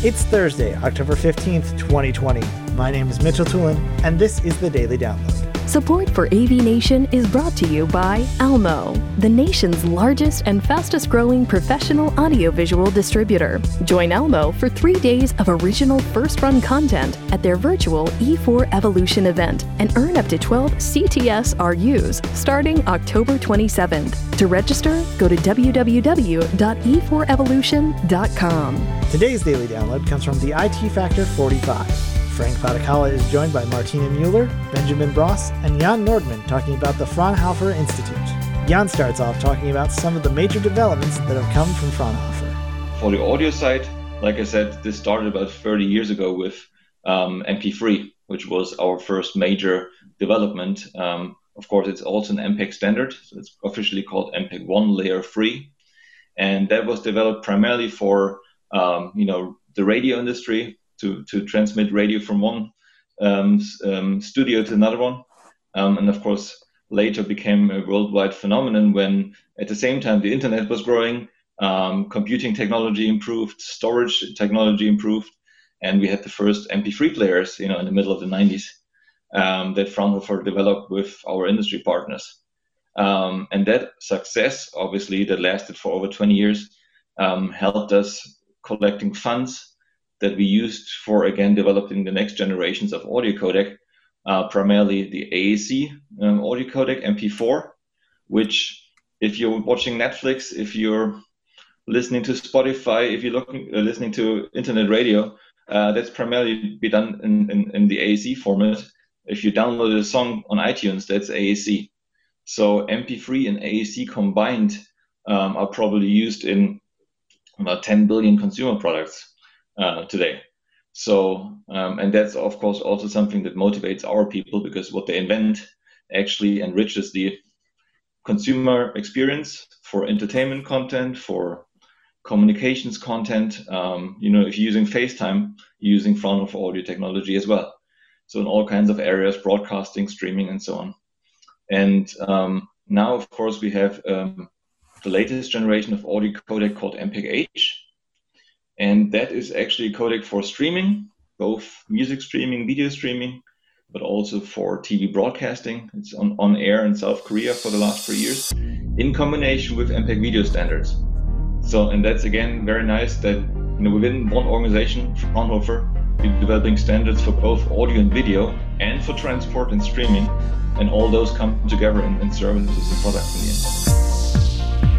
It's Thursday, October 15th, 2020. My name is Mitchell Tulin, and this is the Daily Download. Support for AV Nation is brought to you by Almo, the nation's largest and fastest growing professional audiovisual distributor. Join Almo for three days of original first run content at their virtual E4 Evolution event and earn up to 12 CTS RUs starting October 27th. To register, go to www.e4evolution.com. Today's Daily Download comes from the IT Factor 45. Frank Padikkala is joined by Martina Mueller, Benjamin Bross, and Jan Nordmann talking about the Fraunhofer Institute. Jan starts off talking about some of the major developments that have come from Fraunhofer. For the audio side, like I said, this started about 30 years ago with um, MP3, which was our first major development. Um, of course, it's also an MPEG standard, so it's officially called MPEG 1 Layer 3. And that was developed primarily for um, you know the radio industry, to, to transmit radio from one um, um, studio to another one. Um, and of course, later became a worldwide phenomenon when at the same time the internet was growing, um, computing technology improved, storage technology improved, and we had the first MP3 players, you know, in the middle of the 90s um, that Fraunhofer developed with our industry partners. Um, and that success, obviously, that lasted for over 20 years, helped us collecting funds that we used for again developing the next generations of audio codec, uh, primarily the AAC um, audio codec MP4, which if you're watching Netflix, if you're listening to Spotify, if you're looking uh, listening to internet radio, uh, that's primarily be done in, in, in, the AAC format. If you download a song on iTunes, that's AAC. So MP3 and AAC combined um, are probably used in about 10 billion consumer products uh, today. So, um, and that's of course also something that motivates our people because what they invent actually enriches the consumer experience for entertainment content, for communications content. Um, you know, if you're using FaceTime, you're using Fraunhofer audio technology as well. So in all kinds of areas, broadcasting, streaming, and so on. And um, now, of course, we have um, the latest generation of audio codec called MPEG-H, and that is actually a codec for streaming, both music streaming, video streaming, but also for TV broadcasting. It's on, on air in South Korea for the last three years, in combination with MPEG video standards. So, and that's again very nice that you know within one organization, Fraunhofer, we're developing standards for both audio and video, and for transport and streaming, and all those come together in, in services and products in the end.